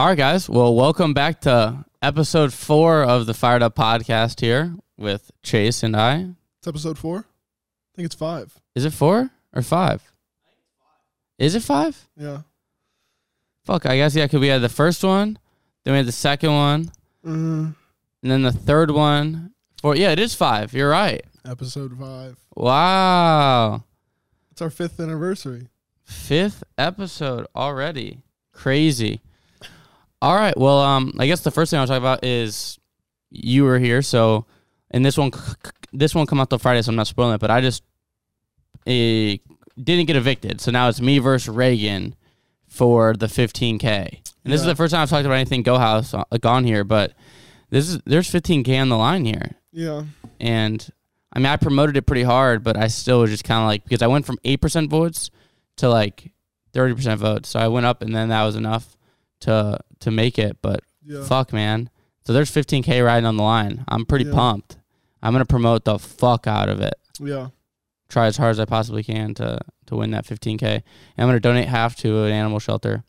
All right, guys. Well, welcome back to episode four of the Fired Up podcast here with Chase and I. It's episode four. I think it's five. Is it four or five? Is it five? Yeah. Fuck, I guess, yeah, because we had the first one, then we had the second one, Mm, and then the third one. Four. Yeah, it is five. You're right. episode five. Wow. It's our fifth anniversary. Fifth episode already. Crazy. All right. Well, um, I guess the first thing I'll talk about is you were here, so and this one, this won't come out till Friday, so I'm not spoiling it. But I just eh, didn't get evicted, so now it's me versus Reagan for the 15k. And this is the first time I've talked about anything Go House uh, gone here, but this is there's 15k on the line here Yeah. and I mean I promoted it pretty hard, but I still was just kind of like because I went from eight percent votes to like thirty percent votes, so I went up, and then that was enough to to make it. But Yeah. fuck, man, so there's 15k riding on the line. I'm pretty Yeah. pumped. I'm gonna promote the fuck out of it. Yeah. Try as hard as I possibly can to to win that 15k. And I'm gonna donate half to an animal shelter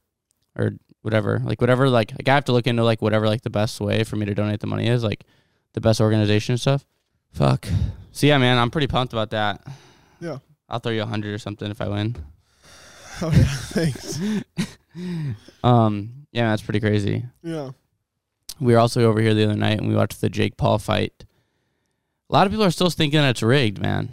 or whatever, like whatever, like, like I have to look into like whatever like the best way for me to donate the money is, like the best organization and stuff. Fuck. So yeah, man, I'm pretty pumped about that. Yeah. I'll throw you a hundred or something if I win. Oh yeah. Thanks. Um, yeah, that's pretty crazy. Yeah. We were also over here the other night and we watched the Jake Paul fight. A lot of people are still thinking it's rigged, man.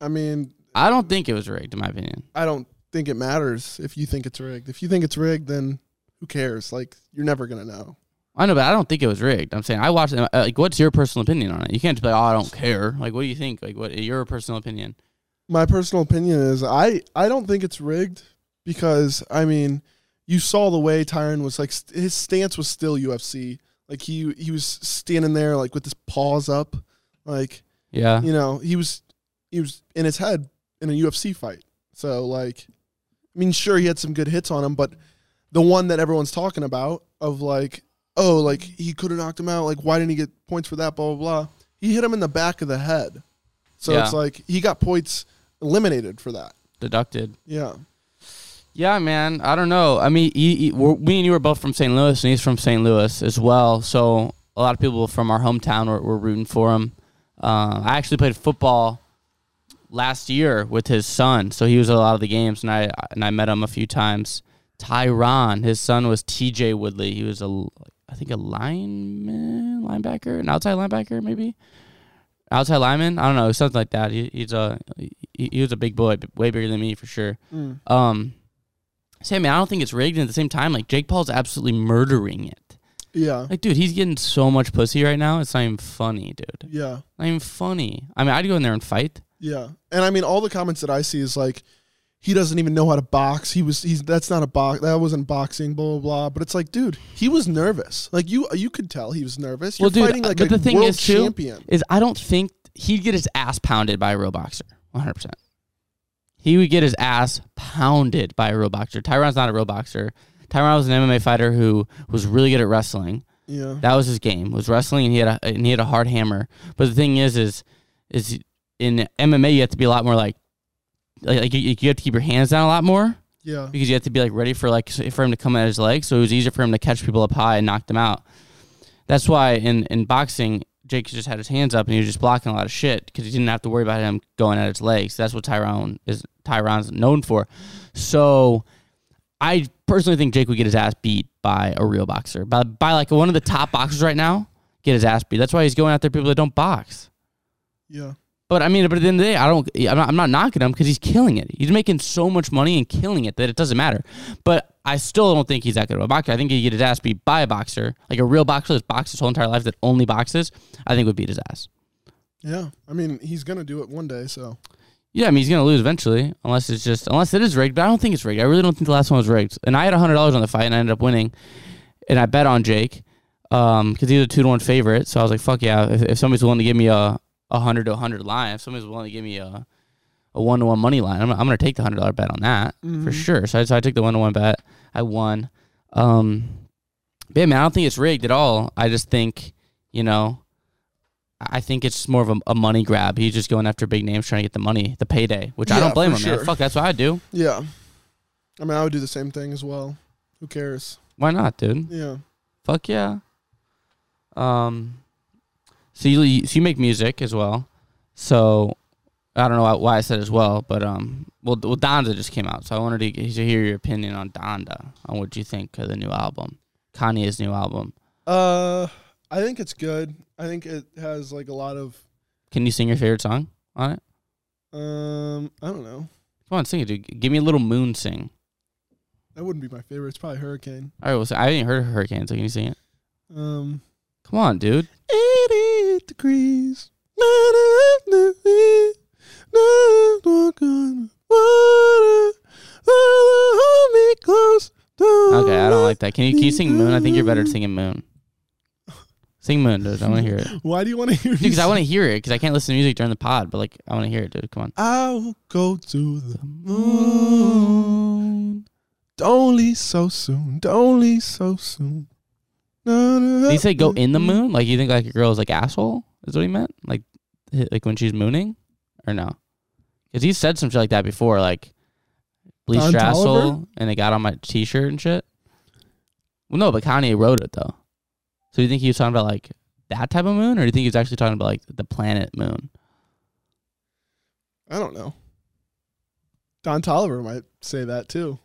I mean, I don't think it was rigged, in my opinion. I don't think it matters if you think it's rigged. If you think it's rigged, then who cares? Like, you're never gonna know. I know, but I don't think it was rigged. I'm saying I watched it. uh, Like, what's your personal opinion on it? You can't just be like, oh, I don't care. Like, what do you think? Like, what your personal opinion? My personal opinion is I I don't think it's rigged because I mean, you saw the way Tyron was like st- his stance was still UFC. Like he he was standing there like with his paws up, like Yeah, you know he was he was in his head in a UFC fight. So like, I mean, sure he had some good hits on him, but the one that everyone's talking about of like, oh, like he could have knocked him out. Like, why didn't he get points for that? Blah blah blah. He hit him in the back of the head, so Yeah. it's like he got points eliminated for that. deducted. Yeah, Yeah, man. I don't know. I mean, he, he, we're, me and you were both from St. Louis, and he's from St. Louis as well. So a lot of people from our hometown were, were rooting for him. Uh, I actually played football last year with his son, so he was at a lot of the games, and I and I met him a few times. Tyron, his son was T.J. Woodley. He was a, I think, a lineman, linebacker, an outside linebacker, maybe outside lineman. I don't know, something like that. He, he's a he, he was a big boy, way bigger than me for sure. Mm. Um, say, man, I don't think it's rigged. And at the same time, like Jake Paul's absolutely murdering it. yeah, Like, dude, he's getting so much pussy right now. It's not even funny, dude. yeah, Not even funny. I mean, I'd go in there and fight. yeah. And I mean, all the comments that I see is like. He doesn't even know how to box. He was he's that's not a box. That wasn't boxing. Blah blah blah. But it's like, dude, he was nervous. Like you you could tell he was nervous. You're Well, dude, fighting uh, like but a the thing world is, too, champion. Is I don't think he'd get his ass pounded by a real boxer. 100. percent He would get his ass pounded by a real boxer. Tyron's not a real boxer. Tyron was an MMA fighter who was really good at wrestling. Yeah. That was his game. Was wrestling and he had a and he had a hard hammer. But the thing is is is in MMA you have to be a lot more like like, like you, you have to keep your hands down a lot more Yeah. because you have to be like ready for like for him to come at his legs. So it was easier for him to catch people up high and knock them out. That's why in in boxing Jake just had his hands up and he was just blocking a lot of shit because he didn't have to worry about him going at his legs. That's what Tyron is Tyron's known for. So I personally think Jake would get his ass beat by a real boxer. By by like one of the top boxers right now, get his ass beat. That's why he's going after people that don't box. Yeah. But I mean, but at the end of the day, I don't. I'm not, I'm not knocking him because he's killing it. He's making so much money and killing it that it doesn't matter. But I still don't think he's that good of a boxer. I think he'd get his ass beat by a boxer, like a real boxer that's boxed his whole entire life that only boxes. I think would beat his ass. Yeah. I mean, he's gonna do it one day. So Yeah, I mean he's gonna lose eventually, unless it's just unless it is rigged. But I don't think it's rigged. I really don't think the last one was rigged. And I had hundred dollars on the fight, and I ended up winning. And I bet on Jake, um, because he's a two to one favorite. So I was like, fuck yeah, if, if somebody's willing to give me a a hundred to a hundred line, if somebody's willing to give me a a one to one money line, I'm, I'm gonna take the hundred dollar bet on that for Mhm. sure. So I, so I took the one to one bet. I won. Um, but yeah, man, I don't think it's rigged at all. I just think, you know, I think it's more of a, a money grab. He's just going after big names trying to get the money, the payday, which I don't blame for him, man. Fuck, that's what I do. yeah. I mean, I would do the same thing as well. Who cares? Why not, dude? Yeah. Fuck yeah. Um, so you- so you make music as well. So I don't know why- I said as well, but um, well, well, Donda just came out, so I wanted to, to hear your opinion on Donda, on what you think of the new album, Kanye's new album. Uh, I think it's good. I think it has like a lot of Can you sing your favorite song on it? um. I don't know. Come on, sing it, dude. Give me a little moon sing. That wouldn't be my favorite. It's probably Hurricane. All right, well, so I haven't heard of Hurricane, so can you sing it? Um, Come on, dude. 88 degrees. Okay, I don't like that. Can you can you sing Moon? I think you're better at singing Moon. Sing Moon, dude. I want to hear it. Why do you want to hear it? Because I want to hear it. Because I can't listen to music during the pod, but like I want to hear it, dude. Come on. I'll go to the moon. Don't leave so soon. Don't leave so soon. No, no, Did he say go in the moon? Like you think like a girl is like asshole? Is what he meant? Like like when she's mooning, or no? Because he said some shit like that before, like Lee Don asshole, Toliver? and it got on my t-shirt and shit. Well, no, but Kanye wrote it though. So do you think he was talking about like that type of moon, or do you think he was actually talking about like the planet moon? I don't know. Don Toliver might say that too.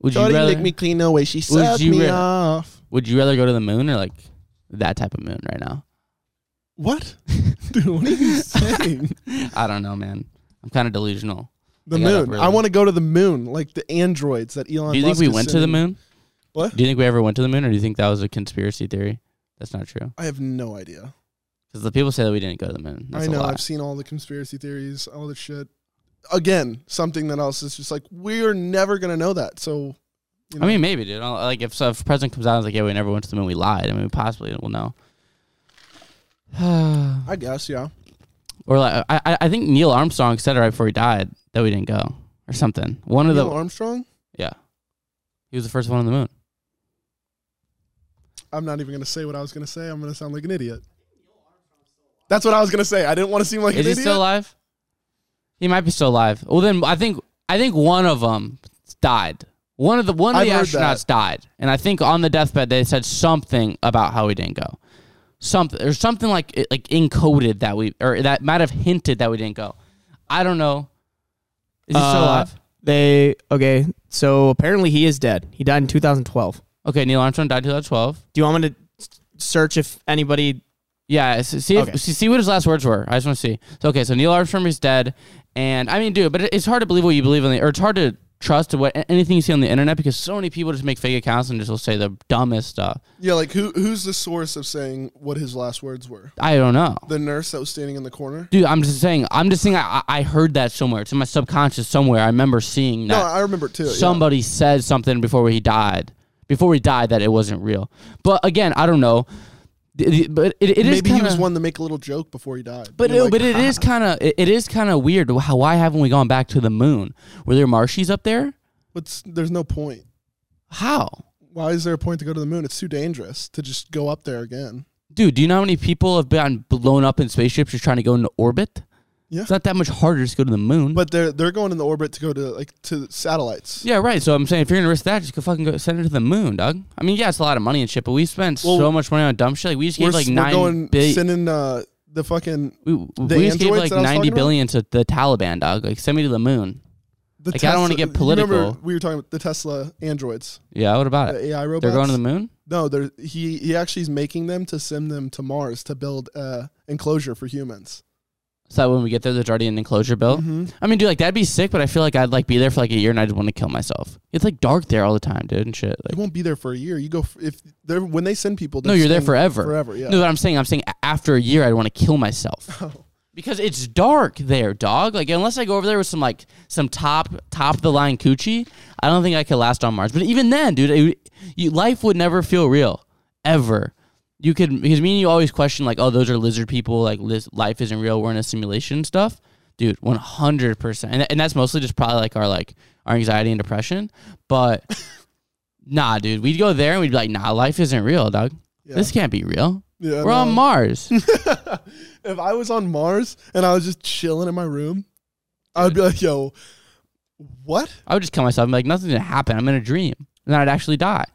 Would you rather? make me clean no way. She sucked me ra- off. would you rather go to the moon or like that type of moon right now? What? Dude, what are you saying? I don't know, man. I'm kind of delusional. The I moon. early. I want to go to the moon, like the androids that Elon Do you think Musk we is went to the sending. moon? What? Do you think we ever went to the moon, or do you think that was a conspiracy theory? That's not true. I have no idea. Because the people say that we didn't go to the moon. That's I know. Lie. I've seen all the conspiracy theories, all the shit. Again, something that else is just like we're never gonna know that. So, you know, I mean, maybe, dude. I'll- Like, if, so if the president comes out and is like, "Yeah, we never went to the moon. We lied." I mean, possibly we possibly will know. I guess yeah. or like, I, I- think Neil Armstrong said it right before he died that we didn't go, or something. One of Neil the, Armstrong. yeah, he was the first one on the moon. I'm not even gonna say what I was gonna say. I'm gonna sound like an idiot. That's what I was gonna say. I didn't want to seem like Is an he idiot. still alive? He might be still alive. Well, then I think I think one of them died. One of the one of the I've heard astronauts died, and I think on the deathbed they said something about how he didn't go. Something or something like like encoded that we or that might have hinted that we didn't go. I don't know. Is he still Uh, alive? They okay. So apparently he is dead. He died in 2012. Okay, Neil Armstrong died in 2012. Do you want me to search if anybody? Yeah, see if, Okay. see, see what his last words were. I just want to see. So, okay, so Neil Armstrong is dead, and I mean, dude, but it's hard to believe what you believe in the, or it's hard to trust what anything you see on the internet because so many people just make fake accounts and just will say the dumbest stuff. Yeah, like who who's the source of saying what his last words were? I don't know, The nurse that was standing in the corner. dude. I'm just saying. I'm just saying. I, I heard that somewhere. It's in my subconscious somewhere. I remember seeing that. No, I remember too. yeah. somebody said something before he died. Before he died, that it wasn't real. But again, I don't know. But it, it is Maybe he kinda- was one to make a little joke before he died. But it, uh, like, but it is kind of it, it is kind of weird. How why haven't we gone back to the moon? Were there marshies up there? But there's no point. How, Why is there a point to go to the moon? It's too dangerous to just go up there again. dude? Do you know how many people have been blown up in spaceships just trying to go into orbit? Yeah. It's not that much harder to go to the moon. But they're they're going in the orbit to go to like to satellites. yeah, right. So I'm saying if you're gonna risk that, just go fucking go send it to the moon, dog. I mean, yeah, it's a lot of money and shit, but we spent Well, so much money on dumb shit. Like we just gave like we're nine going billion. sending uh, the fucking we, we just gave androids like that I was ninety talking about? billion to the Taliban, dog. Like send me to the moon. the Like, I don't wanna Tesla- get you remember political. we were talking about the Tesla androids, Yeah, what about it? the AI robots. They're going to the moon. No, they're he he actually is making them to send them to Mars to build a enclosure for humans. So that when we get there, there's already an enclosure built. Mhm. I mean, dude, like that'd be sick, but I feel like I'd like be there for like a year and I'd want to kill myself. It's like dark there all the time, dude, and shit. You Like, won't be there for a year. You go f- if they're when they send people. no, they're you're there staying forever. Forever, yeah. No, what I'm saying, I'm saying a- after a year, I'd want to kill myself Oh. because it's dark there, dog. Like unless I go over there with some like some top top of the line coochie, I don't think I could last on Mars. But even then, dude, it, you, life would never feel real ever. You could because me and you always question like, oh, those are lizard people. Like life isn't real. We're in a simulation and stuff. Dude, one hundred percent, and and that's mostly just probably like our like our anxiety and depression. But nah, dude, we'd go there and we'd be like, nah, life isn't real, dog. Yeah. This can't be real. Yeah, We're on. Mars. if I was on Mars and I was just chilling in my room, I would be like, "Yo, what?" I would just kill myself. I'm like, nothing's gonna happen. I'm in a dream. and then I'd actually die.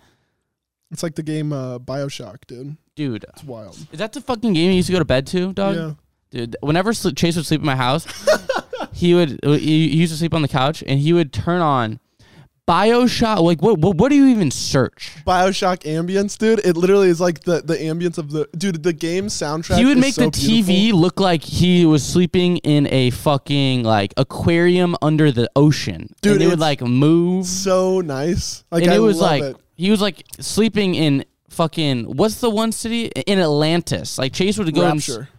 It's like the game uh, Bioshock, dude. Dude, It's wild. is that the fucking game you used to go to bed to, dog? Yeah. Dude, whenever sl- Chase would sleep in my house, he would he he used to sleep on the couch and he would turn on Bioshock. Like, what what, what do you even search? Bioshock ambience, dude. It literally is like the, the ambience of the dude. The game soundtrack. he would make so the TV beautiful. look like he was sleeping in a fucking like aquarium under the ocean. Dude, and it would like move. so nice. Like and I it was like it. he was like sleeping in fucking what's the one city in Atlantis? Like Chase would go and Rapture.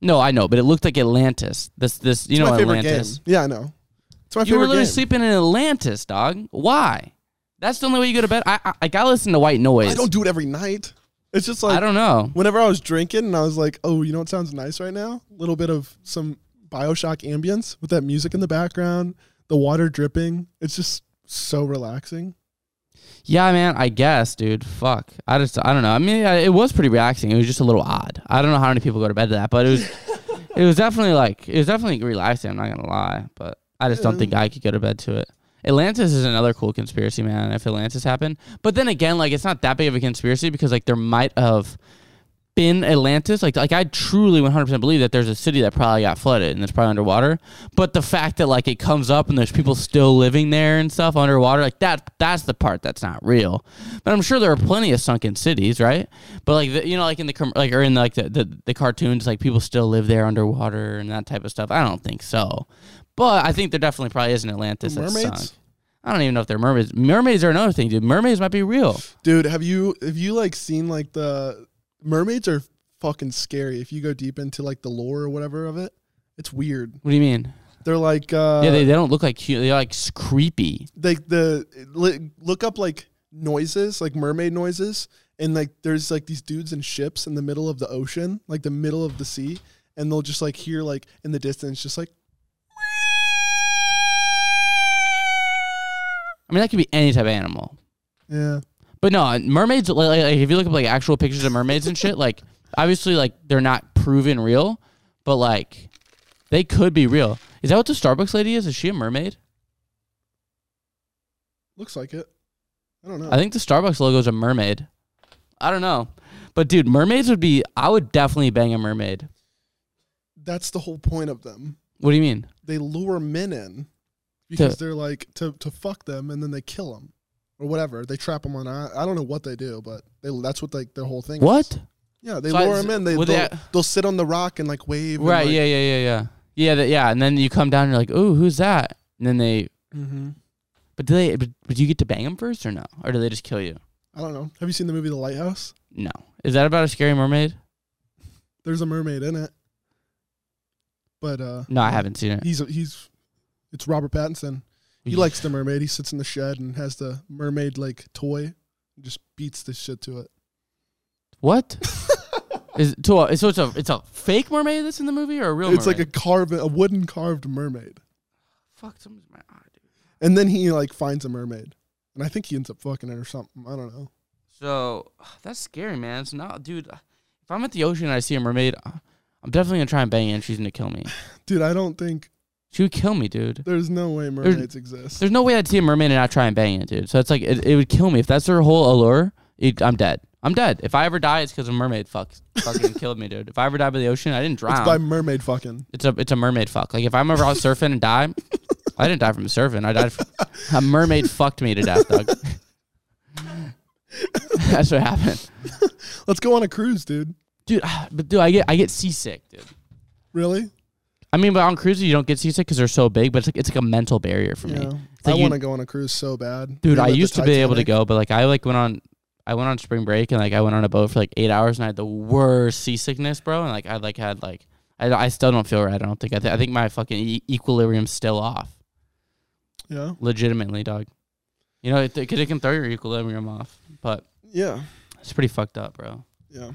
no, I know, but it looked like Atlantis. This this you It's know Atlantis. Yeah, I know. It's my You were literally game. sleeping in Atlantis, dog. Why? That's the only way you go to bed. I I, I gotta listen to white noise. I don't do it every night. It's just like I don't know. whenever I was drinking and I was like, oh, you know what sounds nice right now? A little bit of some Bioshock ambience with that music in the background, the water dripping. It's just so relaxing. Yeah, man. I guess, dude. Fuck. I just I don't know. I mean, it was pretty relaxing. It was just a little odd. I don't know how many people go to bed to that, but it was it was definitely like it was definitely relaxing. I'm not gonna lie, but I just don't think mm. I could go to bed to it. Atlantis is another cool conspiracy, man. If Atlantis happened, but then again, like it's not that big of a conspiracy because like there might have been Atlantis. Like like I truly 100% believe that there's a city that probably got flooded and it's probably underwater. But the fact that like it comes up and there's people still living there and stuff underwater, like that that's the part that's not real. But I'm sure there are plenty of sunken cities, right? But like the, you know, like in the com- like or in like the, the the cartoons, like people still live there underwater and that type of stuff. I don't think so. But I think there definitely probably is an Atlantis that's Mermaids? sunk. I don't even know if they're mermaids. Mermaids are another thing, dude. Mermaids might be real. Dude, have you have you like seen like the mermaids are fucking scary if you go deep into like the lore or whatever of it. It's weird. What do you mean? They're like uh yeah, they, they don't look like cute. They're like creepy. like the look up like noises, like mermaid noises, and like there's like these dudes in ships in the middle of the ocean, like the middle of the sea, and they'll just like hear like in the distance, just like I mean, that could be any type of animal. yeah, But no, mermaids. Like, like if you look up like actual pictures of mermaids and shit, like obviously like they're not proven real, but like they could be real. Is that what the Starbucks lady is? Is she a mermaid? looks like it. I don't know. I think the Starbucks logo is a mermaid. I don't know, but dude, mermaids would be. I would definitely bang a mermaid. That's the whole point of them. What do you mean? They lure men in because they're like to to fuck them, and then they kill them or whatever. They trap them on. I, I don't know what they do, but they that's what like their whole thing. is. What? Yeah, they So I- lure them in. They they'll, they- they'll sit on the rock and like wave. and, Right? like- yeah, yeah, yeah, yeah, yeah. That, yeah, and then you come down, and you're like, "Ooh, who's that?" And then they. Mhm. But do they? But, but do you get to bang them first or no? Or do they just kill you? I don't know. Have you seen the movie The Lighthouse? No. Is that about a scary mermaid? There's a mermaid in it. But uh No, I haven't seen it. He's he's it's Robert Pattinson. He mm. likes the mermaid. He sits in the shed and has the mermaid like toy and just beats the shit to it. What? Is to a, so it's a it's a fake mermaid that's in the movie or a real? Mermaid? It's like a mermaid? carved a wooden carved mermaid. fuck. Someone's in my eye, dude. And then he like finds a mermaid. And I think he ends up fucking it or something. I don't know. So that's scary, man. It's not, dude. If I'm at the ocean and I see a mermaid, I'm definitely gonna try and bang it. and She's gonna kill me. Dude, I don't think She would kill me, dude. there's no way mermaids exist. There's no way I'd see a mermaid and not try and bang it, dude. So it's like it, it would kill me if that's her whole allure. It, I'm dead. I'm dead. If I ever die, it's because a mermaid fuck fucking killed me, dude. If I ever die by the ocean, I didn't drown. It's by mermaid fucking. It's a it's a mermaid fuck. Like if I'm ever out surfing and die, I didn't die from surfing. I died. From, a mermaid fucked me to death, dog. That's what happened, Let's go on a cruise, dude. dude. ah, But dude, I get I get seasick, dude. Really? I mean, but on cruises you don't get seasick because they're so big, but it's like it's like a mental barrier for me. Yeah. like I want to go on a cruise so bad. Dude, I used to be able to go, but like I like went on I went on spring break and like I went on a boat for like eight hours and I had the worst seasickness, bro. And like I like had like I, I still don't feel right. I don't think I, th- I think my fucking e- equilibrium's still off. Yeah. Legitimately, dog. You know, because it, can throw your equilibrium off, but Yeah. it's pretty fucked up, bro. Yeah.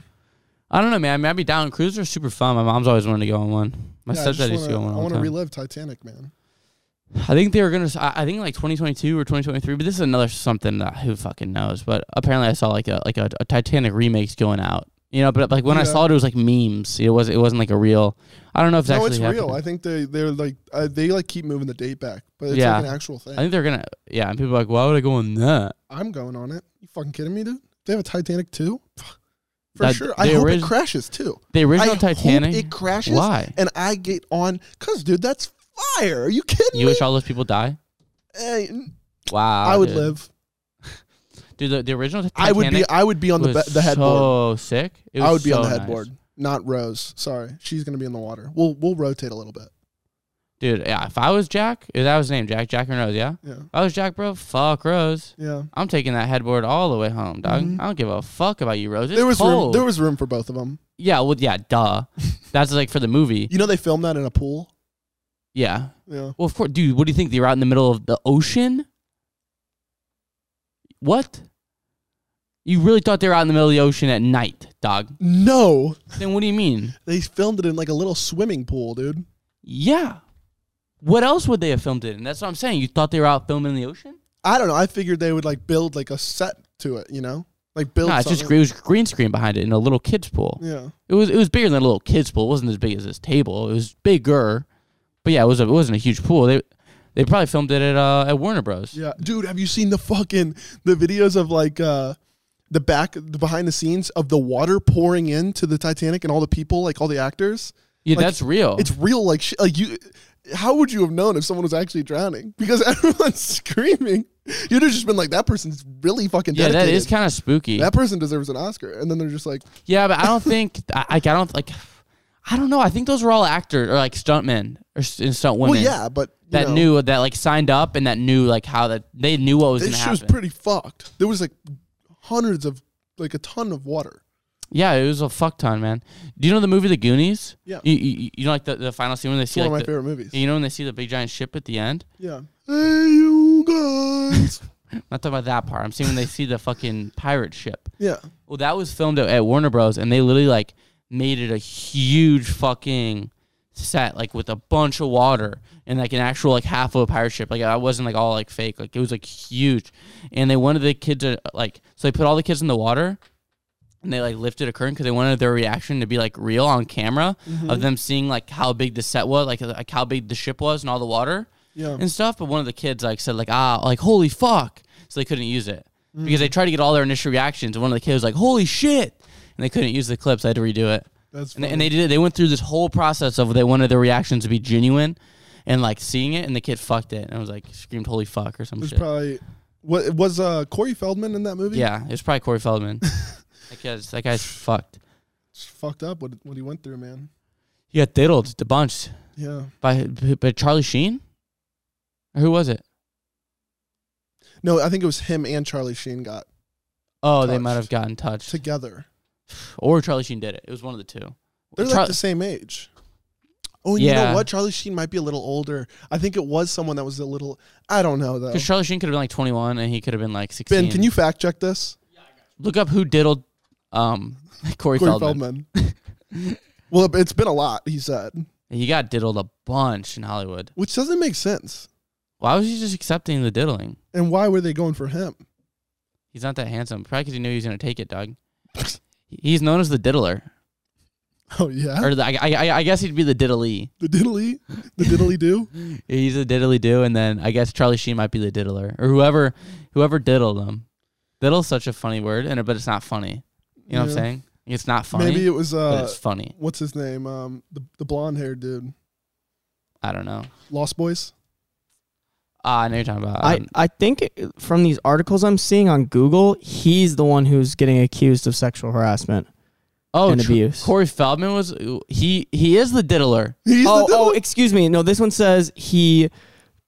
I don't know, man. I mean, I'd be down. Cruises are super fun. My mom's always wanted to go on one. My yeah, stepdad used to go on one. I want to relive Titanic, man. I think they were gonna. I think like 2022 or 2023, but this is another something that who fucking knows. But apparently, I saw like a like a, a Titanic remake's going out You know, but like when I saw it, it was like memes. It was it wasn't like a real. I don't know if it's no, actually it's real. I think they they're like uh, they like keep moving the date back, but it's Yeah. like an actual thing. I think they're gonna. Yeah, and people are like, why would I go on that? I'm going on it. You fucking kidding me, dude? They have a Titanic too, for That- sure. I the hope orig- it crashes too. The original I Titanic. it crashes. Why? And I get on, cause dude, that's fire. Are you kidding You me? wish all those people die? Wow. I would dude. live. Dude, the, the original Titanic. I would be. I would be on the be- the headboard. So sick. It I would be on so the nice. headboard, not Rose. Sorry, she's gonna be in the water. We'll we'll rotate a little bit. Dude, yeah. If I was Jack, if that was his name, Jack, Jack and Rose, yeah. Yeah, If I was Jack, bro, fuck Rose. yeah. I'm taking that headboard all the way home, dog. Mhm. I don't give a fuck about you, Rose. It's there was room. cold. There was room for both of them. yeah, well, yeah, duh. That's like for the movie. You know, they filmed that in a pool. Yeah. Yeah. Well, of course, dude. What do you think? They were out in the middle of the ocean. What? You really thought they were out in the middle of the ocean at night, dog? No, Then what do you mean? they filmed it in like a little swimming pool, dude. Yeah. What else would they have filmed it in? That's what I'm saying. You thought they were out filming in the ocean? I don't know. I figured they would like build like a set to it. You know, like build. No, it's just something. it was green screen behind it in a little kids pool. Yeah. It was it was bigger than a little kids pool. It wasn't as big as this table. It was bigger, but yeah, it was a, it wasn't a huge pool. They they probably filmed it at uh, at Warner Bros. Yeah, dude, have you seen the fucking the videos of like uh the back the behind the scenes of the water pouring into the Titanic and all the people, like all the actors? Yeah, Like, that's real. It's real like sh- like you how would you have known if someone was actually drowning? Because everyone's screaming. You'd have just been like that person's really fucking dead. yeah, dedicated. that is kind of spooky. that person deserves an Oscar. And then they're just like, Yeah, but I don't think I, I don't like. I don't know. I think those were all actors or like stuntmen or stunt women. well, yeah, but you that know, knew that like signed up and that knew like how that they knew what was this was pretty fucked. There was like hundreds of like a ton of water. Yeah, it was a fuck ton, man. Do you know the movie The Goonies? Yeah. You you, you know like the, the final scene when they It's see one of my the, favorite movies. you know when they see the big giant ship at the end. Yeah. Hey, you guys. I'm Not talking about that part. I'm saying when they see the fucking pirate ship. yeah. Well, that was filmed at, at Warner Bros. and they literally like made it a huge fucking set, like with a bunch of water and like an actual like half of a pirate ship. Like I wasn't like all like fake. Like it was like huge, and they wanted the kids to like so they put all the kids in the water. And they like lifted a curtain because they wanted their reaction to be like real on camera of them seeing like how big the set was, like like how big the ship was and all the water Yeah. and stuff. But one of the kids like said like ah like holy fuck, so they couldn't use it because they tried to get all their initial reactions. And one of the kids was like holy shit, and they couldn't use the clips. I had to redo it. That's And they, and they did it. They went through this whole process of they wanted their reactions to be genuine, and like seeing it, and the kid fucked it, and I was like screamed holy fuck or some It was shit. probably what was uh Corey Feldman in that movie? yeah, it was probably Corey Feldman. that guy's that guy's fucked. It's fucked up what what he went through, man. He got diddled bunch Yeah. by by Charlie Sheen. Or who was it? No, I think it was him and Charlie Sheen got Oh, they might have gotten touched, together. or Charlie Sheen did it. It was one of the two. They're Char- like the same age. Oh, and you Yeah. know what? Charlie Sheen might be a little older. I think it was someone that was a little. I don't know though. Because Charlie Sheen could have been like 21 and he could have been like 16. Ben, can you fact check this? look up who diddled um, Corey, Corey Feldman? Feldman. well, it's been a lot. He said, He got diddled a bunch in Hollywood. which doesn't make sense. Why was he just accepting the diddling? And why were they going for him? He's not that handsome. Probably because he knew he was going to take it, Doug. He's known as the diddler. Oh yeah, Or the, I, I, I guess he'd be the diddly. the diddly, the diddly do. He's a diddly do, and then I guess Charlie Sheen might be the diddler. Or whoever whoever diddled him. Diddle's such a funny word, and but it's not funny. You know what I'm saying? It's not funny, Maybe it was but uh, it's funny. what's his name? Um, the the blonde haired dude, I don't know. Lost Boys. Ah, I know you're talking about. I, um, I think it- from these articles I'm seeing on Google, he's the one who's getting accused of sexual harassment oh, and tr- abuse. Corey Feldman was he he is the diddler. He's oh, the oh, excuse me. No, this one says he,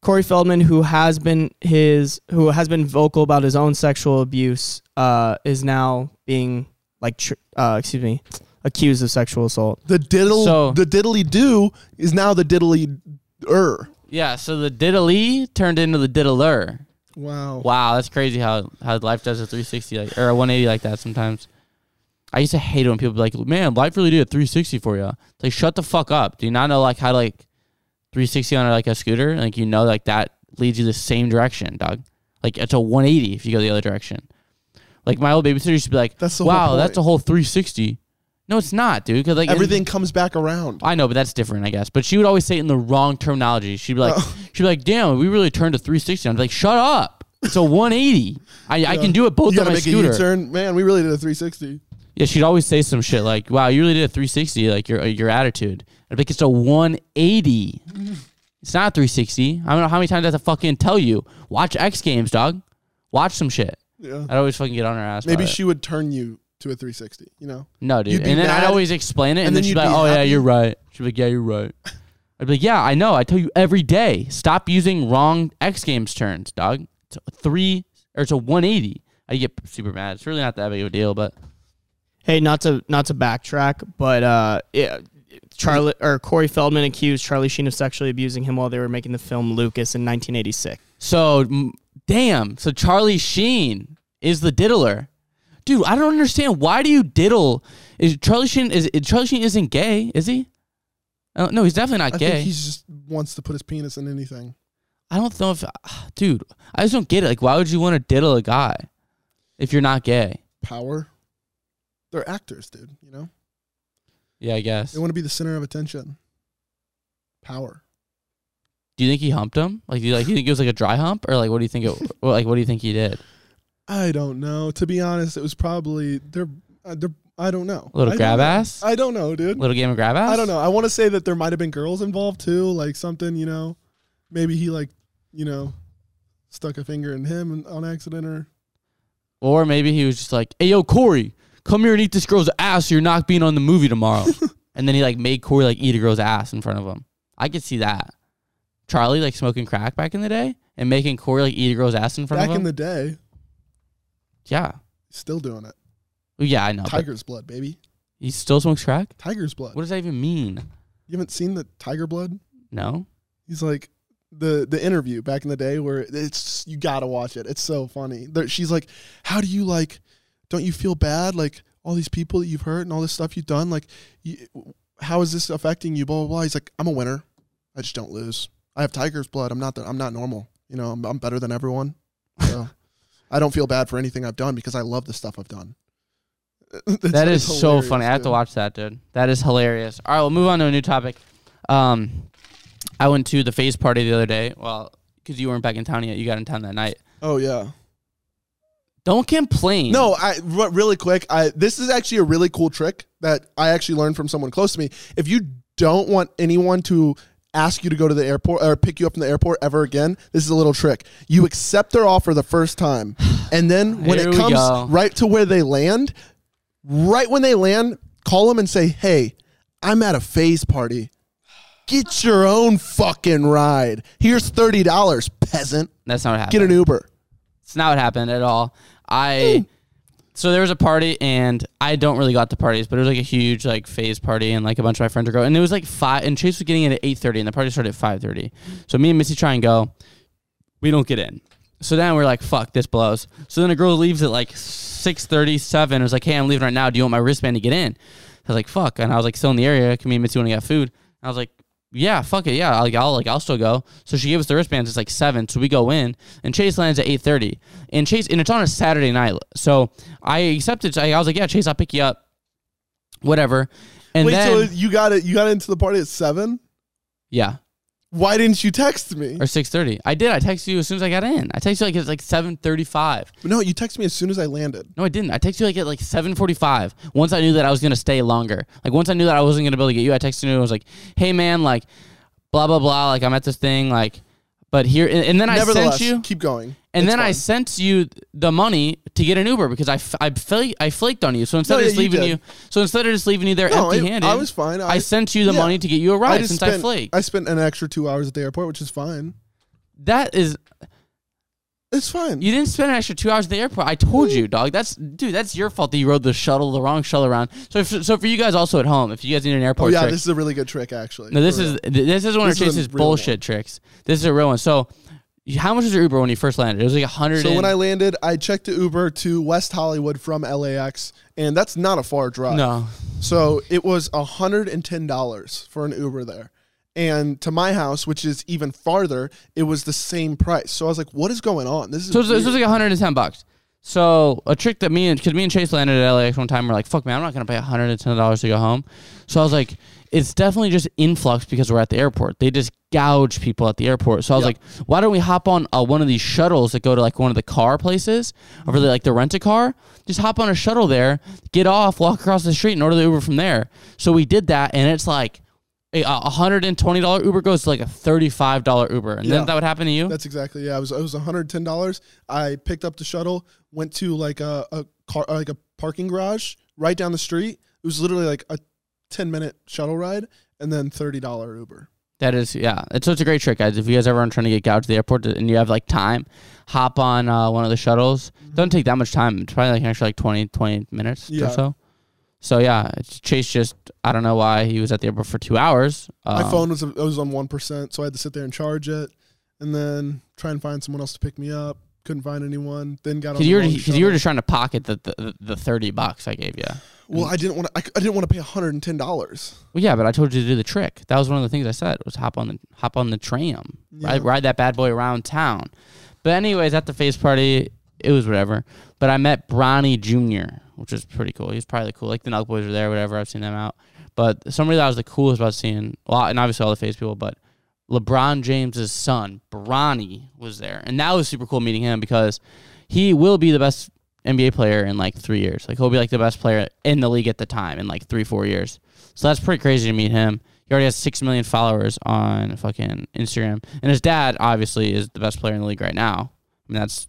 Corey Feldman, who has been his, who has been vocal about his own sexual abuse, uh, is now being like, tr- uh, excuse me, accused of sexual assault. the diddle. So- the diddly do is now the diddly er. Yeah, so the diddly turned into the diddler. Wow. Wow, that's crazy how how life does a 360 like or a 180 like that sometimes. I used to hate it when people be like, "Man, life really did a 360 for you." It's like, shut the fuck up. Do you not know like how to like 360 on like a scooter? Like you know like that leads you the same direction, dog. Like it's a 180 if you go the other direction. Like my old babysitter used to be like, That's the whole "Wow, point. that's a whole 360." No, it's not, dude. Because like in- Everything comes back around. I know, but that's different, I guess. But she would always say it in the wrong terminology. She'd be like, Oh. she'd be like, "Damn, we really turned to 360." I'm like, "Shut up! It's a 180. I, I can do it both you on gotta my make scooter." a U-turn. Man, we really did a 360. Yeah, she'd always say some shit like, "Wow, you really did a 360, like your your attitude." I'd be like, "It's a 180. It's not a 360." I don't know how many times I have to fucking tell you. Watch X Games, dog. Watch some shit. Yeah. I'd always fucking get on her ass. Maybe about it. she would turn you to a 360. You know. No, dude. You'd be And then I'd mad, always explain it, and, and then, then she'd be you'd like, be "Oh yeah, happy. you're right." She'd be like, "Yeah, you're right." I'd be like, "Yeah, I know. I tell you every day. Stop using wrong X Games turns, dog. It's a three or it's a 180." I get super mad. It's really not that big of a deal, but Hey, not to not to backtrack, but uh, yeah, Charlie or Corey Feldman accused Charlie Sheen of sexually abusing him while they were making the film Lucas in 1986. so m- damn. So Charlie Sheen is the diddler, dude. I don't understand. Why do you diddle? Is Charlie Sheen is, Charlie Sheen isn't gay? Is he? Oh, no, he's definitely not I gay. he just wants to put his penis in anything. I don't know if, dude, I just don't get it. Like, why would you want to diddle a guy if you're not gay? Power. They're actors, dude. You know. Yeah, I guess. They want to be the center of attention. Power. Do you think he humped him? Like, do you like? Do you think it was like a dry hump, or like, what do you think it? well, like, what do you think he did? I don't know. To be honest, it was probably they're uh, they're. I don't know. A little I grab ass? I don't know, dude. Little game of grab ass? I don't know. I want to say that there might have been girls involved too, like something, you know, maybe he like, you know, stuck a finger in him on accident or Or maybe he was just like, "Hey, yo, Corey, come here and eat this girl's ass. So you're not being on the movie tomorrow." and then he like made Corey like eat a girl's ass in front of him. I could see that. Charlie like smoking crack back in the day and making Corey like eat a girl's ass in front back of him. Back in the day, yeah, still doing it. yeah, I know. but Tiger's blood, baby. He still smokes crack. Tiger's blood. What does that even mean? You haven't seen the tiger blood? No. He's like the the interview back in the day where it's you gotta watch it. It's so funny. There, she's like, "How do you like? Don't you feel bad? Like all these people that you've hurt and all this stuff you've done. Like, you, how is this affecting you? Blah blah blah." He's like, "I'm a winner. I just don't lose. I have tiger's blood. I'm not. The, I'm not normal. You know, I'm, I'm better than everyone. So I don't feel bad for anything I've done because I love the stuff I've done." That is so funny. I have to watch that, dude. That is hilarious. All right, we'll move on to a new topic. Um, I went to the Faze party the other day. Well, because you weren't back in town yet. You got in town that night. Oh yeah. Don't complain. No, I re- really quick. I this is actually a really cool trick that I actually learned from someone close to me. If you don't want anyone to ask you to go to the airport or pick you up from the airport ever again, this is a little trick. You accept their offer the first time, and then when Here it comes go. right to where they land, right when they land, call them and say, "Hey, I'm at a Faze party. Get your own fucking ride. Here's thirty dollars, peasant. that's not what happened. Get an Uber." It's not what happened at all. I hmm. So there was a party and I don't really go to parties, but it was like a huge like Faze party and like a bunch of my friends were going. And it was like five and Chase was getting in at eight thirty and the party started at five thirty. So me and Missy try and go. We don't get in. So then we're like, fuck, this blows. So then a girl leaves at like six thirty seven. It was like, hey, I'm leaving right now. Do you want my wristband to get in? I was like, fuck. And I was like, still in the area. Can me and Missy want to get food? I was like, yeah, fuck it, yeah, like I'll like I'll still go. So she gave us the wristbands. It's like seven, so we go in, and Chase lands at eight thirty, and Chase and it's on a Saturday night. So I accepted. I, I was like, yeah, Chase, I'll pick you up, whatever. And Wait, then so you got it? You got into the party at seven? yeah, Why didn't you text me? or six thirty. I did. I texted you as soon as I got in. I texted you like it's like seven thirty five. No, you texted me as soon as I landed. No, I didn't. I texted you like at like seven forty five. Once I knew that I was gonna stay longer. Like once I knew that I wasn't gonna be able to get you, I texted you and I was like, hey man, like blah blah blah. Like I'm at this thing, like. But here, and, and then I sent you. keep going. And It's then I sent you the money to get an Uber because I, I, fl- I flaked on you. So instead No, of just you leaving did. you, so instead of just leaving you there No, empty handed, I was fine. I, sent you the yeah. money to get you a ride just since I spent, flaked. I spent an extra two hours at the airport, which is fine. that is, It's fine. you didn't spend an extra two hours at the airport. I told you, dog. That's dude. That's your fault that you rode the shuttle, the wrong shuttle around. So, if, so for you guys also at home, if you guys need an oh airport yeah, trick, this is a really good trick, actually. no, this is this is one This of Chase's bullshit tricks. This is a real one. So, how much was your Uber when you first landed? It was like a hundred. So when I landed, I checked the Uber to West Hollywood from LAX, and that's not a far drive. no, So it was hundred and ten dollars for an Uber there. And to my house, which is even farther, it was the same price. So I was like, "What is going on? This is So it was, was like 110 bucks. So a trick that me and because me and Chase landed at LAX one time, we're like, "Fuck, man, I'm not gonna pay 110 dollars to go home." So I was like, "It's definitely just influx because we're at the airport. They just gouge people at the airport." So I was Yeah. like, "Why don't we hop on uh, one of these shuttles that go to like one of the car places, or the, like the rent a car? Just hop on a shuttle there, get off, walk across the street, and order the Uber from there." So we did that, and it's like. A a hundred and twenty dollar Uber goes to like a thirty five dollar Uber, and Yeah. then that would happen to you. That's exactly yeah. It was it was one hundred ten dollars. I picked up the shuttle, went to like a, a car like a parking garage right down the street. It was literally like a ten minute shuttle ride, and then thirty dollar Uber. That is, yeah. It's such a great trick, guys. If you guys ever are trying to get gouged to the airport and you have like time, hop on uh, one of the shuttles. Don't take that much time. It's probably like an extra like 20, 20 minutes Yeah. or so. So yeah, Chase just I don't know why he was at the airport for two hours. Um, My phone was it was on one percent, so I had to sit there and charge it, and then try and find someone else to pick me up. Couldn't find anyone. Then got on. because you were because you were just trying to pocket the, the the thirty bucks I gave you. well, I didn't want to. I, I didn't want to pay hundred and ten dollars. Well, yeah, but I told you to do the trick. That was one of the things I said was hop on the hop on the tram, Yeah. ride, ride that bad boy around town. But anyways, at the Faze party, it was whatever. But I met Bronny Jr., which is pretty cool. He's probably cool. Like the Nug Boys were there, whatever. I've seen them out. But somebody that was the coolest about seeing, well, and obviously all the Faze people, but LeBron James's son, Bronny, was there, and that was super cool meeting him because he will be the best NBA player in like three years. Like he'll be like the best player in the league at the time in like three, four years. So that's pretty crazy to meet him. He already has six million followers on fucking Instagram, and his dad obviously is the best player in the league right now. I mean, that's.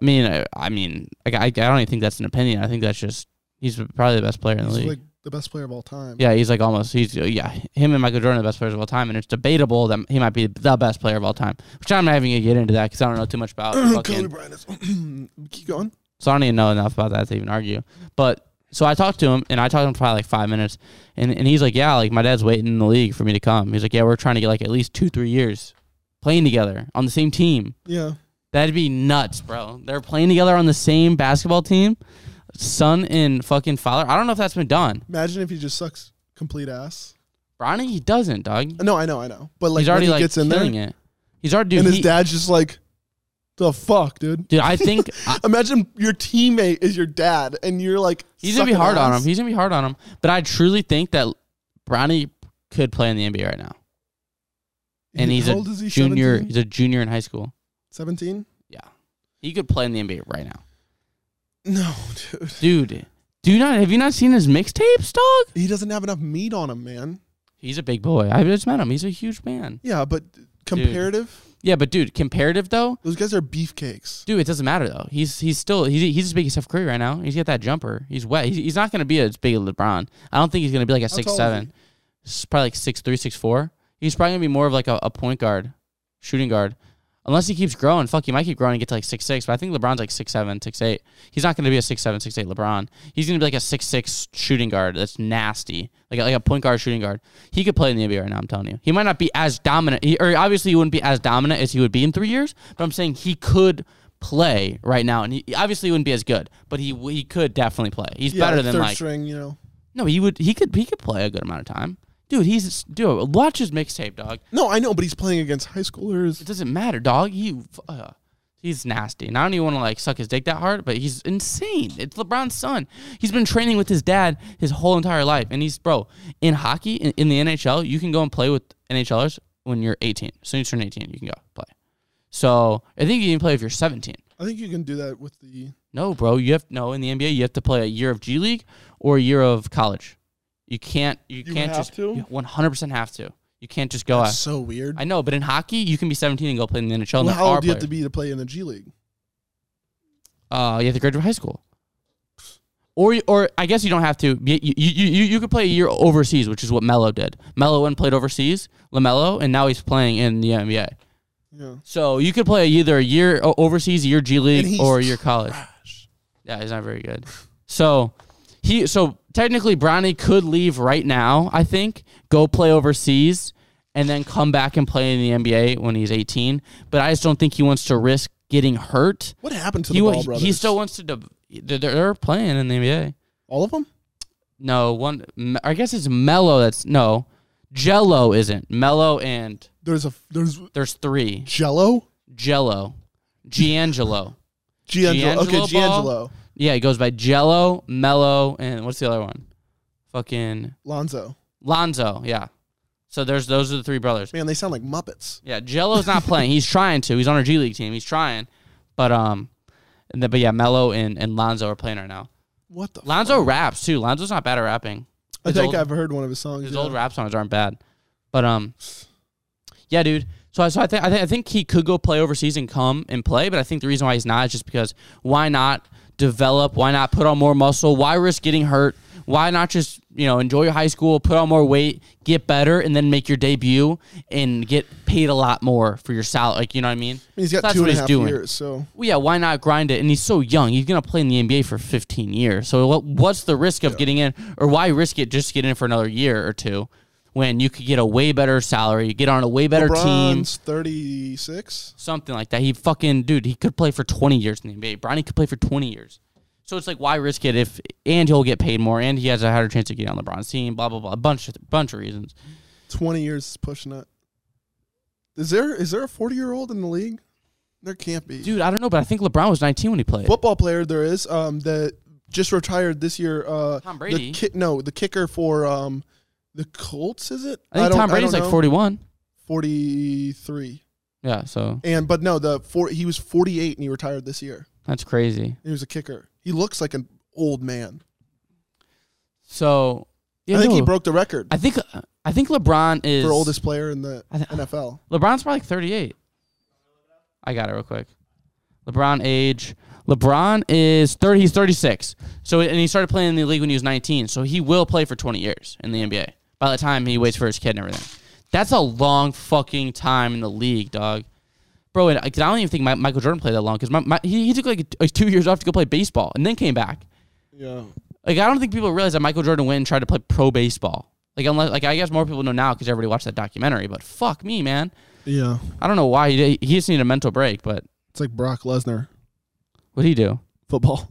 I mean, I, I mean, like, I, I don't even think that's an opinion. I think that's just he's probably the best player in the league. He's league. like the best player of all time. Yeah, he's like almost he's uh, yeah him and Michael Jordan are the best players of all time, and it's debatable that he might be the best player of all time. Which I'm not even gonna get into that because I don't know too much about Kobe fucking. Bryant is. Keep going. So I don't even know enough about that to even argue. But so I talked to him, and I talked to him for probably like five minutes, and and he's like, yeah, like my dad's waiting in the league for me to come. He's like, yeah, we're trying to get like at least two three years playing together on the same team. Yeah. That'd be nuts, bro. They're playing together on the same basketball team. Son and fucking father. I don't know if that's been done. Imagine if he just sucks complete ass. Bronny, he doesn't, dog. No, I know, I know. But like he's already he like gets in there, it. He's already dude. and his he- dad's just like, the fuck, dude. dude, I think I, Imagine your teammate is your dad, and you're like, he's gonna be hard on him. He's gonna be hard on him. But I truly think that Bronny could play in the NBA right now. And He- he's a he? junior. 17? He's a junior in high school. 17? Yeah. He could play in the NBA right now, No, dude. dude. Do you not have you not seen his mixtapes, dog? He doesn't have enough meat on him, man. He's a big boy. I just met him. He's a huge man. Yeah, but comparative, Yeah, but dude, comparative though, those guys are beefcakes. dude, it doesn't matter though. He's he's still he's he's as big as Steph Curry right now. He's got that jumper. He's wet. He's, he's not gonna be as big as LeBron. I don't think he's gonna be like a How six seven. He's probably like six three, six four. He's probably gonna be more of like a, a point guard, shooting guard. Unless he keeps growing, fuck, he might keep growing and get to like six six. But I think LeBron's like six seven, six eight. He's not gonna be a six seven, six eight LeBron. He's gonna be like a six six shooting guard. That's nasty, like a, like a point guard shooting guard. He could play in the NBA right now. I'm telling you, he might not be as dominant, he, or obviously he wouldn't be as dominant as he would be in three years. But I'm saying he could play right now, and he obviously wouldn't be as good, but he he could definitely play. He's Yeah, better like than third like string, you know. no, he would he could he could play a good amount of time. Dude, he's dude. Watch his mixtape, dog. No, I know, but he's playing against high schoolers. It doesn't matter, dog. He uh, he's nasty, and I don't even want to like suck his dick that hard, but he's insane. It's LeBron's son. He's been training with his dad his whole entire life, and he's bro in hockey in, in the NHL. You can go and play with NHLers when you're 18. As soon as you turn 18, you can go play. So I think you can play if you're 17. I think you can do that with the. No, bro. You have no in the NBA. You have to play a year of G League or a year of college. You can't. You, You can't have just. to? One hundred percent have to. You can't just go. That's out. so weird. I know, but in hockey, you can be seventeen and go play in the NHL. well, and how old do you have to be to play in the G League? Uh, you have to graduate high school. Or, or I guess you don't have to. You, you, you, you you could play a year overseas, which is what Melo did. Melo went and played overseas, Lamelo, and now he's playing in the NBA. Yeah. So you could play either a year overseas, a year G League, or a year college. Trash. Yeah, he's not very good. So he so technically Bronny could leave right now, I think, go play overseas and then come back and play in the NBA when he's 18, but I just don't think he wants to risk getting hurt. What happened to He the Ball he, brothers? he still wants to de- they're, playing in the NBA. all of them. No, one I guess it's Melo that's no. Jello isn't. Melo and There's a there's there's 3. Jello. Jello. Giangelo. Giangelo. Okay, Giangelo Ball? Giangelo. Yeah, he goes by Jello, Melo, and what's the other one? Fucking Lonzo. Lonzo. Yeah. So there's those are the three brothers. Man, they sound like Muppets. Yeah, Jello's not playing. He's trying to. He's on our G League team. He's trying, but um, and then, but yeah, Melo and, and Lonzo are playing right now. What the? Lonzo fuck? raps too. Lonzo's not bad at rapping. I think old- I've heard one of his songs. His yeah. old rap songs aren't bad, but um, yeah, dude. So I so I think I think I think he could go play overseas and come and play, but I think the reason why he's not is just because why not develop? Why not put on more muscle? Why risk getting hurt? Why not just you know enjoy your high school, put on more weight, get better, and then make your debut and get paid a lot more for your salary? Like you know what I mean? I mean, he's got That's two what and a he's half doing. years, so Well, yeah, why not grind it? And he's so young. He's gonna play in the NBA for 15 years. So what, what's the risk of getting in, or why risk it just to get in for another year or two, when you could get a way better salary, get on a way better team, thirty six. something like that. He fucking dude, he could play for 20 years in the NBA. Bronny could play for 20 years. So it's like why risk it if and he'll get paid more and he has a higher chance of getting on LeBron's team. Blah blah blah. A bunch of bunch of reasons. Twenty years is pushing it. Is there is there a forty year old in the league? There can't be. Dude, I don't know, but I think LeBron was 19 when he played. Football player there is um that just retired this year. Uh, Tom the Brady. ki- no, the kicker for um the Colts is it? I think don't- Tom Brady's like know. 41. forty three. Yeah, so And but no, the four he was forty eight and he retired this year. that's crazy. He was a kicker. He looks like an old man. So yeah, I think he broke the record I think I think LeBron is for oldest player in the I th- NFL. LeBron's probably like 38. I got it real quick. LeBron age. LeBron is 30. He's 36. So and he started playing in the league when he was 19. So he will play for 20 years in the NBA. By the time he waits for his kid and everything, that's a long fucking time in the league, dog. Bro, and, I don't even think Mi- Michael Jordan played that long because my, my, he, he took like, like two years off to go play baseball and then came back. Yeah. Like I don't think people realize that Michael Jordan went and tried to play pro baseball. Like unless like I guess more people know now because everybody watched that documentary. But fuck me, man. Yeah. I don't know why he he just needed a mental break. But It's like Brock Lesnar what'd he do? football.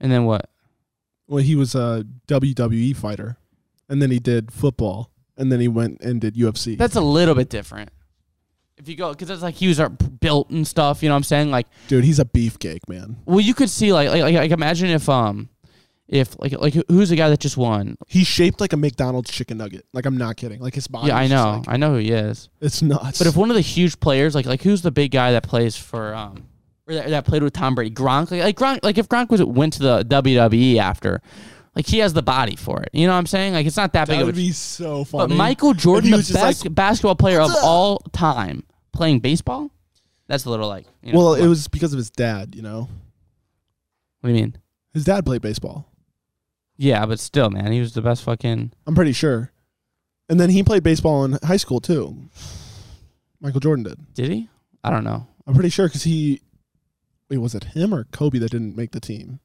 And then what? Well, he was a WWE fighter, and then he did football, and then he went and did UFC. That's a little bit different. If you go because it's like he was uh, built and stuff. You know what I'm saying? Like Dude, he's a beefcake, man. well, you could see like like, like, like imagine if um if like like who's the guy that just won? He's shaped like a McDonald's chicken nugget. Like I'm not kidding. Like his body. yeah, I know, like- I know who he is. it's nuts. But if one of the huge players, like like who's the big guy that plays for um or that, that played with Tom Brady, Gronk, like, like Gronk, like if Gronk was went to the WWE after, like he has the body for it. You know what I'm saying? Like it's not that, that big of a. That would be so funny. but. Michael Jordan, the best like, basketball player of all time, playing baseball. That's a little like. You know, well, it was because of his dad. You know, What do you mean? his dad played baseball. Yeah, but still, man, he was the best fucking. I'm pretty sure. And then he played baseball in high school too. Michael Jordan did. Did he? I don't know. I'm pretty sure because he. Wait, was it him or Kobe that didn't make the team?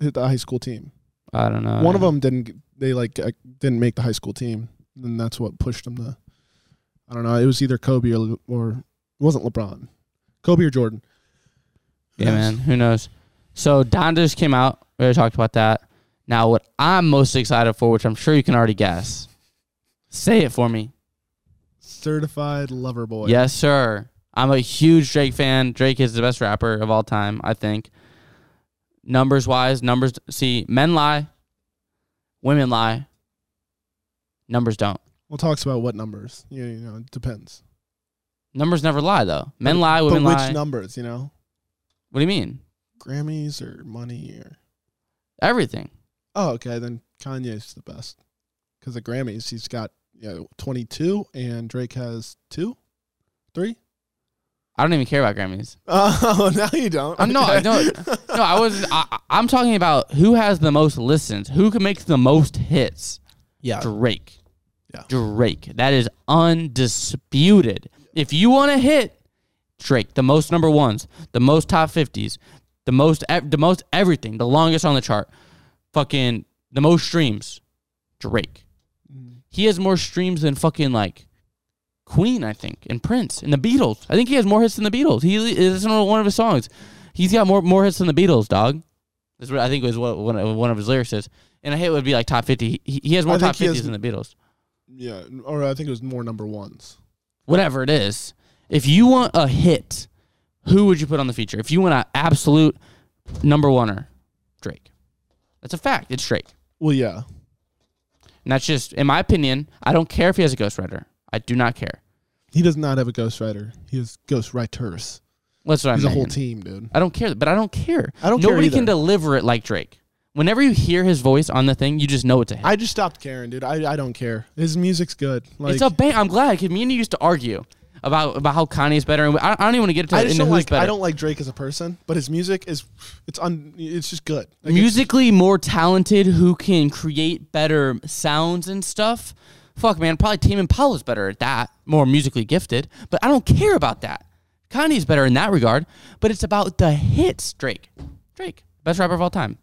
Hit the high school team. I don't know. One of them didn't. They like uh, didn't make the high school team, and that's what pushed them to. I don't know. It was either Kobe or or it wasn't LeBron, Kobe or Jordan. Yeah, man. Who knows? So Donda just came out. We already talked about that. Now, what I'm most excited for, which I'm sure you can already guess, say it for me. Certified lover boy. Yes, sir. I'm a huge Drake fan. Drake is the best rapper of all time, I think. Numbers wise, numbers see men lie, women lie. Numbers don't. Well, talks about what numbers. Yeah, you know, it depends. Numbers never lie though. Men But- lie, women but which lie. numbers? You know, what do you mean? Grammys or money or. Everything. Oh, okay. Then Kanye's the best because the Grammys he's got you know, 22 and Drake has two, three. I don't even care about Grammys. Oh, now you don't. Uh, no, I Okay. don't. No, I was. I, I- I'm talking about who has the most listens, who can make the most hits. yeah. Drake. Yeah. Drake. That is undisputed. If you want to hit Drake, the most number ones, the most top fifties, the most the most everything, the longest on the chart, fucking the most streams, Drake. Mm. He has more streams than fucking like Queen, I think, and Prince and the Beatles. I think he has more hits than the Beatles. He is one of his songs. He's got more more hits than the Beatles, dog. That's what I think was what one of, one of his lyrics is. And a hit would be like top fifty. He, he has more I top fifties than the Beatles. Yeah, or I think it was more number ones. Whatever it is, if you want a hit who would you put on the feature? If you want an absolute number oneer, Drake. That's a fact. It's Drake. Well, yeah. And that's just, in my opinion, I don't care if he has a ghostwriter. I do not care. He does not have a ghostwriter. He has ghostwriters. That's what He's I'm a whole team, dude. I don't care, but I don't care. I don't care Nobody can deliver it like Drake. Whenever you hear his voice on the thing, you just know it's a hit. I just stopped caring, dude. I, I don't care. His music's good. Like it's a bang. I'm glad because me and you used to argue about about how Kanye's better, and I, I don't even want to get into, I just into don't who's like better. I don't like Drake as a person, but his music is it's un it's just good. Like, musically more talented who can create better sounds and stuff. Fuck man, probably Tame Impala's better at that, more musically gifted. But I don't care about that. Kanye's better in that regard, but it's about the hits. Drake, Drake, best rapper of all time,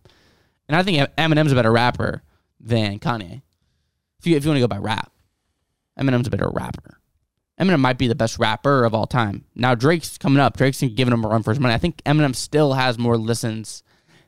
and I think Eminem's a better rapper than Kanye. If you if you want to go by rap, Eminem's a better rapper. Eminem might be the best rapper of all time. Now Drake's coming up. Drake's giving him a run for his money. I think Eminem still has more listens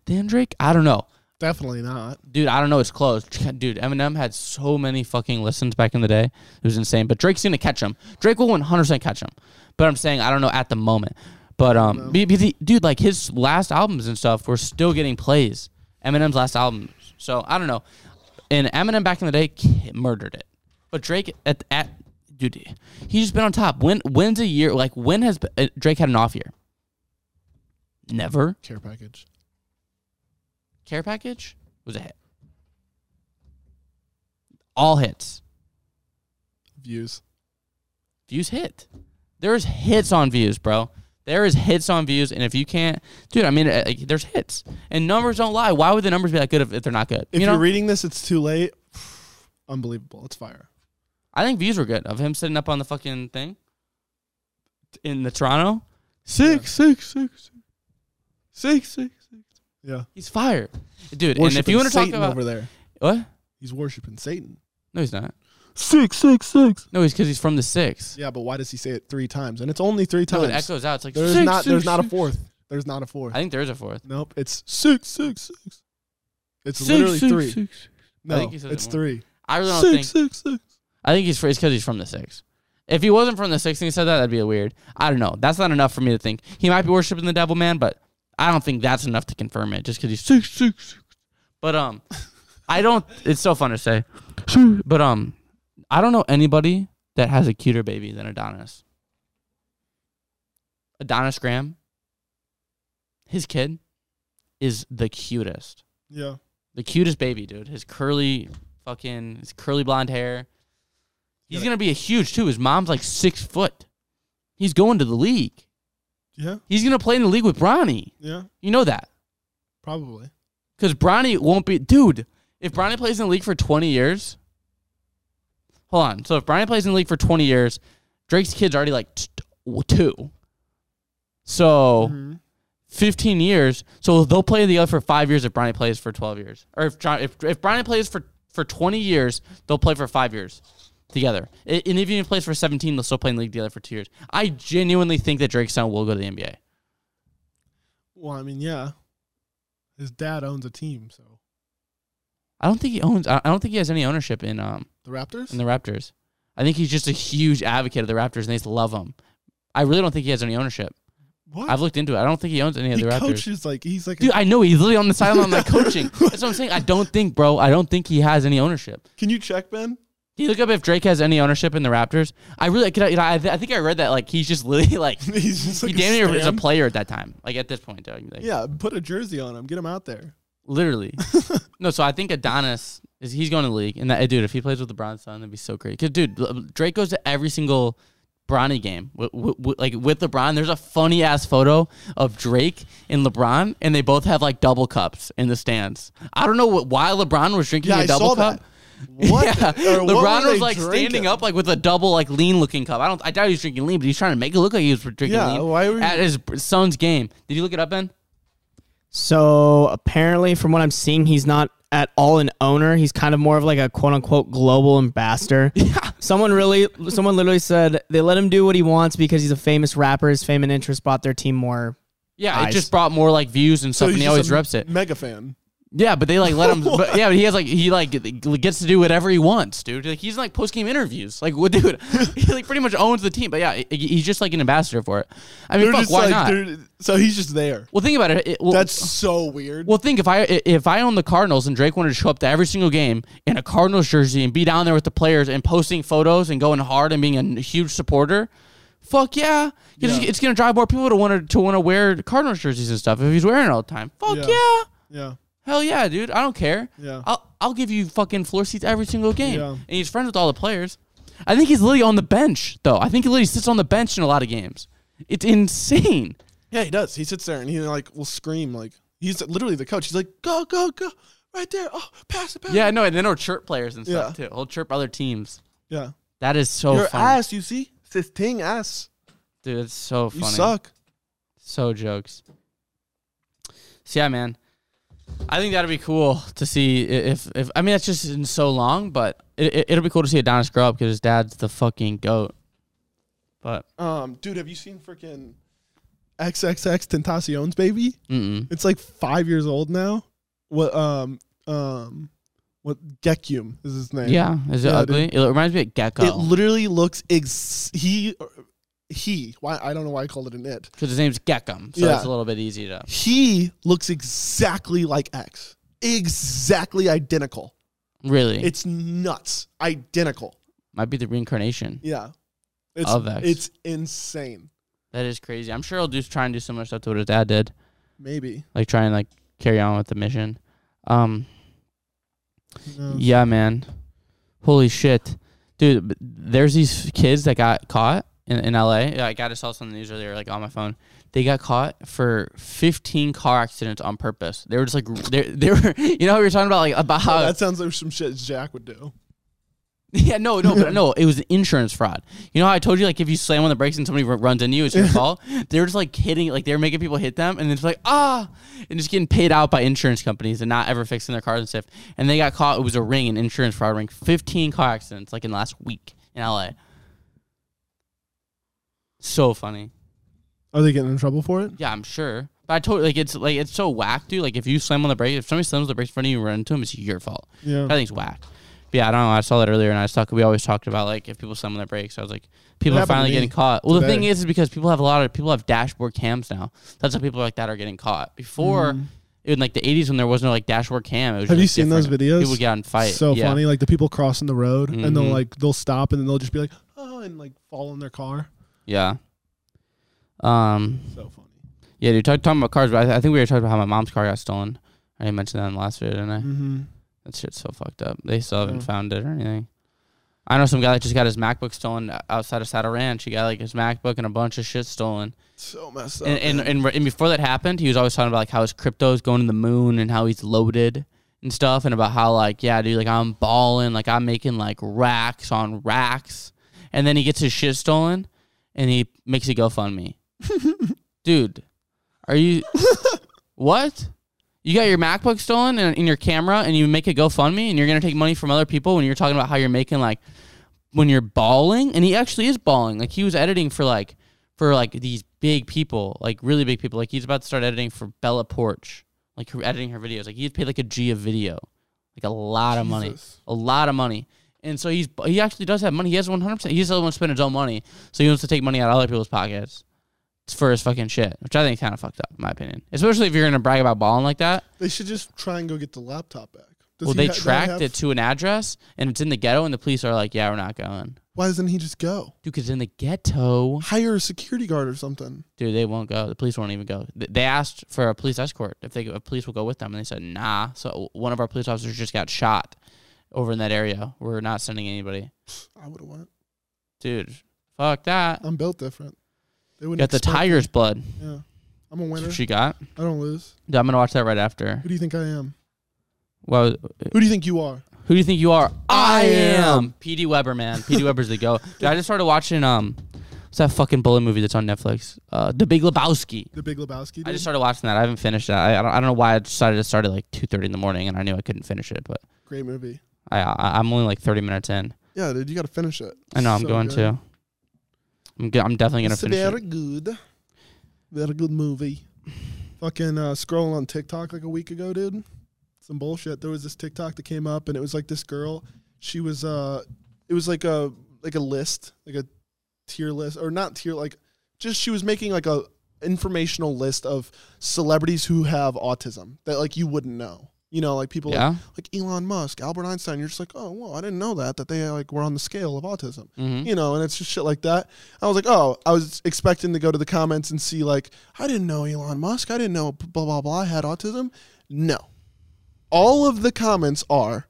than Drake. I don't know. Definitely not. Dude, I don't know. It's close. Dude, Eminem had so many fucking listens back in the day. It was insane. But Drake's gonna catch him. Drake will 100% catch him. But I'm saying I don't know at the moment. But um, be, be the, dude, like his last albums and stuff were still getting plays. Eminem's last albums. So I don't know. And Eminem back in the day murdered it. But Drake at at dude, he's just been on top. When when's a year like when has uh, Drake had an off year? Never. Care package. Care package was a hit. All hits. Views. Views hit. There's hits on views, bro. There is hits on views, and if you can't, dude, I mean, uh, like, there's hits, and numbers don't lie. Why would the numbers be that good if, if they're not good? If you know, are reading this, it's too late. Unbelievable. It's fire. I think views were good of him sitting up on the fucking thing in the Toronto. Six, six, six, six, six, six. Yeah. He's fire, dude. and if you want to talk about over there, what? he's worshiping Satan. No, he's not. Six, six, six. No, he's because he's from the six. Yeah, but why does he say it three times? And it's only three No, times. it echoes out. It's like there's six, not. six, there's not a fourth. There's not a fourth. I think there is a fourth. nope. It's six, six, six. It's Six, literally six, three. six. No, think he says it's it three. I really don't Six, think. six, six. I think he's it's because he's from the six. If he wasn't from the six and he said that, that'd be weird. I don't know. That's not enough for me to think he might be worshiping the devil, man. But I don't think that's enough to confirm it. Just because he's six, six, six. But um, I don't. It's so fun to say. But um, I don't know anybody that has a cuter baby than Adonis. Adonis Graham. His kid is the cutest. Yeah. The cutest baby, dude. His curly fucking his curly blonde hair. He's Yeah. gonna be a huge too. His mom's like six foot. He's going to the league. Yeah. He's gonna play in the league with Bronny. Yeah. You know that. Probably. Because Bronny won't be dude, if Bronny plays in the league for twenty years. Hold on. So if Bronny plays in the league for twenty years, Drake's kid's already like t- two. So Mhm. 15 years. So they'll play the other for five years if Bronny plays for 12 years. Or if John, if, if Bronny plays for, for 20 years, they'll play for five years together. And if he plays for 17, they'll still play in the league together for two years. I genuinely think that Drake's son will go to the NBA. Well, I mean, yeah. His dad owns a team, so I don't think he owns. I don't think he has any ownership in um the Raptors. in the Raptors. I think he's just a huge advocate of the Raptors and they just love him. I really don't think he has any ownership. what? I've looked into it. I don't think he owns any of the Raptors. coaches like he's like. Dude, I know he's literally on the sideline like coaching. That's what I'm saying. I don't think, bro. I don't think he has any ownership. can you check Ben? Can you look up if Drake has any ownership in the Raptors? I really, could I, you know, I, th- I think I read that like he's just literally like he's just like he damn near is a player at that time. Like at this point, dog. Like, Yeah, put a jersey on him. Get him out there. literally. no, so I think Adonis is he's going to the league, and that dude, if he plays with the LeBron's son, that'd be so great. Cause dude, Drake goes to every single Bronny game, with, with, like with LeBron. There's a funny ass photo of Drake and LeBron, and they both have like double cups in the stands. I don't know what, why LeBron was drinking Yeah, a I double saw cup. that. What? Yeah, or what LeBron were was they like standing up like with a double like lean looking cup. I don't. I doubt he was drinking lean, but he's trying to make it look like he was drinking Yeah, lean why were you- at his son's game. Did you look it up, Ben? So apparently, from what I'm seeing, he's not at all an owner. He's kind of more of like a quote unquote global ambassador. Yeah. Someone really, someone literally said they let him do what he wants because he's a famous rapper. His fame and interest brought their team more. Yeah, it just brought more like views and stuff, So and he always a reps it. Mega fan. Yeah, but they like let him. but yeah, but he has like he like gets to do whatever he wants, dude. Like he's in, like post game interviews. Like what, dude? he like pretty much owns the team. But yeah, he's just like an ambassador for it. I mean, fuck, why like, not? so he's just there. Well, think about it. it well, That's so weird. well, think if I if I own the Cardinals and Drake wanted to show up to every single game in a Cardinals jersey and be down there with the players and posting photos and going hard and being a huge supporter, fuck yeah, It's- Yeah. it's gonna drive more people to want to to want to wear Cardinals jerseys and stuff if he's wearing it all the time. Fuck Yeah. yeah. yeah, Hell yeah, dude. I don't care. yeah. I'll I'll give you fucking floor seats every single game. Yeah. And he's friends with all the players. I think he's literally on the bench though. I think he literally sits on the bench in a lot of games. It's insane. Yeah, he does. He sits there and he like will scream like he's literally the coach. He's like, go, go, go, right there. Oh, pass it, pass Yeah, no, and then he'll chirp players and stuff too. He'll chirp other teams. yeah. That is so Your funny. ass, you see? It's ting ass. Dude, it's so You funny. suck. So jokes. So yeah, man. I think that'd be cool to see if if I mean that's just in so long, but it, it, it'll be cool to see Adonis grow up because his dad's the fucking goat. But Um, dude, have you seen freaking XXXTentacion's baby? mm It's like five years old now. What um um what Gekyume is his name? yeah, is it Yeah, ugly? It reminds me of Gecko It literally looks ex he he why I don't know why I called it an it. because his name's Gekyume, so Yeah. it's a little bit easy to. He looks exactly like X. Exactly identical. Really, It's nuts. Identical. might be the reincarnation. Yeah. It's Of X. it's insane. That is crazy. I'm sure he'll do try and do similar stuff to what his dad did, Maybe. like try and like carry on with the mission. Um, No. Yeah, man. Holy shit. Dude, there's these kids that got caught in, in LA. Yeah, I got to saw the news earlier, like on my phone. They got caught for 15 car accidents on purpose. They were just like, they they were, you know, we were talking about like about how, that sounds like some shit Jack would do. yeah, no, no, but no, it was insurance fraud. You know how I told you, like, if you slam on the brakes and somebody r- runs into you, it's your fault. They were just like hitting, like they were making people hit them, and then it's like ah, and just getting paid out by insurance companies and not ever fixing their cars and stuff. And they got caught. It was a ring, an insurance fraud ring. Fifteen car accidents, like in the last week in LA. So funny. Are they getting in trouble for it? Yeah, I'm sure. But I told like it's like it's so whack, dude. Like if you slam on the brake, if somebody slams the brakes in front of you and run into them, it's your fault. Yeah. I think it's whack. But yeah, I don't know. I saw that earlier, and I was talking. We always talked about like if people slam on their brakes. I was like, people are finally getting caught. Well, the thing is, is because people have a lot of people have dashboard cams now. That's how people like that are getting caught. Before, Mhm. in like the '80s, when there was no like dashboard cam, it was Have you just seen those videos? People get out and fight. So yeah. funny, like the people crossing the road and they'll Mhm. like they'll stop and then they'll just be like, oh, and like fall in their car. Yeah. Um. So funny. Yeah, dude. Talk, talking about cars, but I, I think we were talking about how my mom's car got stolen. I didn't mention that in the last video, didn't I? Mm-hmm. That shit's so fucked up. They still haven't Yeah. found it or anything. I know some guy that just got his MacBook stolen outside of Saddle Ranch. He got like his MacBook and a bunch of shit stolen. So messed up. And and, and and before that happened, he was always talking about like how his crypto is going to the moon and how he's loaded and stuff, and about how like yeah, dude, like I'm balling, like I'm making like racks on racks, and then he gets his shit stolen, and he makes a GoFundMe. dude, are you what? You got your MacBook stolen and in your camera, and you make a GoFundMe, and you're gonna take money from other people when you're talking about how you're making like when you're balling, and he actually is balling. Like he was editing for like for like these big people, like really big people. Like he's about to start editing for Bella Poarch, like her editing her videos. Like he's paid like a G of video, like a lot of money, a lot of money. And so he's he actually does have money. He has one hundred percent. He doesn't want to spend his own money, so he wants to take money out of other people's pockets for his fucking shit, which I think is kind of fucked up, in my opinion. Especially if you're gonna brag about balling like that. They should just try and go get the laptop back. Does well, they ha- tracked have- it to an address, and it's in the ghetto, and the police are like, "Yeah, we're not going." Why doesn't he just go? Dude, because in the ghetto, Hire a security guard or something. dude, they won't go. The police won't even go. They asked for a police escort if they if police will go with them, and they said nah. So one of our police officers just got shot over in that area. We're not sending anybody, I would have went. dude. Fuck that. I'm built different. They wouldn't Got the expect tiger's blood. Yeah. I'm a That's winner. what she got. I don't lose. Dude, I'm gonna watch that right after. Who do you think I am? Well, Who do you think you are? who do you think you are? I am. PD Weber, man. PD Weber's the go. Dude, I just started watching um, what's that fucking bullet movie that's on Netflix? Uh, The Big Lebowski. The Big Lebowski. Dude? I just started watching that. I haven't finished it. I, I don't I don't know why I decided to start at like two thirty in the morning, and I knew I couldn't finish it, but Great movie. I, I I'm only like thirty minutes in. Yeah, dude, you got to finish it. I know I'm So going good. to. I'm go- I'm definitely gonna It's finish very it. good. Very good movie. Fucking uh, scrolling on TikTok like a week ago, dude. some bullshit. There was this TikTok that came up, and it was like this girl. She was uh, it was like a like a list, like a tier list, or not tier, like just she was making like a informational list of celebrities who have autism that like you wouldn't know. You know, like people like, Yeah. like Elon Musk, Albert Einstein. You're just like, oh, well, I didn't know that that they like were on the scale of autism Mm-hmm. you know, and it's just shit like that. I was like, oh, I was expecting to go to the comments and see like, I didn't know Elon Musk, I didn't know blah blah blah had autism. No, all of the comments are,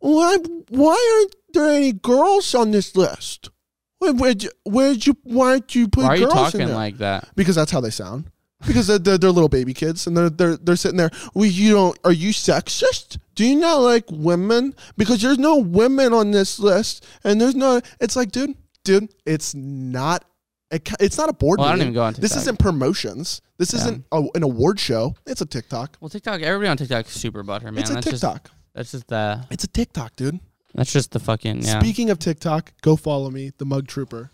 why why aren't there any girls on this list? Where, where'd you, where'd you, why'd you put Why are you talking like that? because that's how they sound. Because they're, they're, little baby kids and they're they're they're sitting there. Well, you don't. Are you sexist? Do you not like women? Because there's no women on this list, and there's no. It's like, dude, dude, it's not. It, it's not a board Well, I don't even go on This isn't promotions. This Yeah. isn't a, an award show. It's a TikTok. Well, TikTok. Everybody on TikTok is super butthurt, man. it's a that's TikTok. just that's just the it's a TikTok, dude. that's just the fucking yeah. Speaking of TikTok, go follow me, the Mug Trooper.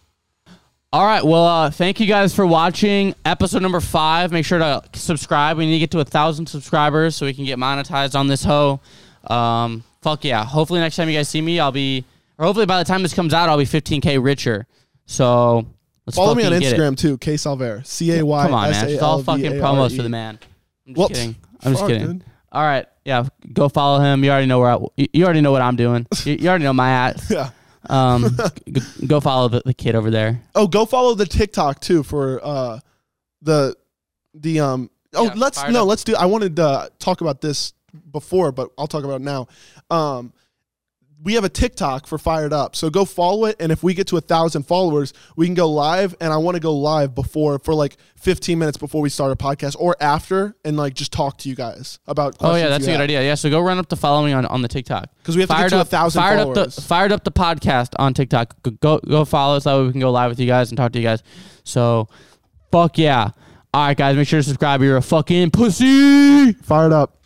All right. Well, uh, thank you guys for watching episode number five. Make sure to subscribe. We need to get to a thousand subscribers so we can get monetized on this hoe. Um, fuck yeah. Hopefully next time you guys see me, I'll be, or hopefully by the time this comes out, I'll be 15k richer. So let's Follow me on fucking get it. Instagram too, Cay Salvare, C A Y. Come on, man. It's all fucking promos for the man. I'm just kidding. I'm just kidding. All right. Yeah. Go follow him. You already know where I, you- already know what I'm doing. You, you already know my at. Yeah. Um, g- go follow the, the kid over there. Oh, go follow the TikTok too for uh the the um oh Yeah, let's no, up. let's do I wanted to talk about this before, but I'll talk about it now. Um we have a TikTok for Fired Up. So go follow it and if we get to a thousand followers, we can go live and I want to go live before for like 15 minutes before we start a podcast or after and like just talk to you guys about Oh yeah, that's a good have. idea. Yeah, so go run up to follow me on, on the TikTok. Because we have to fired get to up, a thousand fired followers. up the fired up the podcast on TikTok. Go, go go follow us that way we can go live with you guys and talk to you guys. So, fuck yeah! All right, guys, make sure to subscribe. You're a fucking pussy. Fired Up.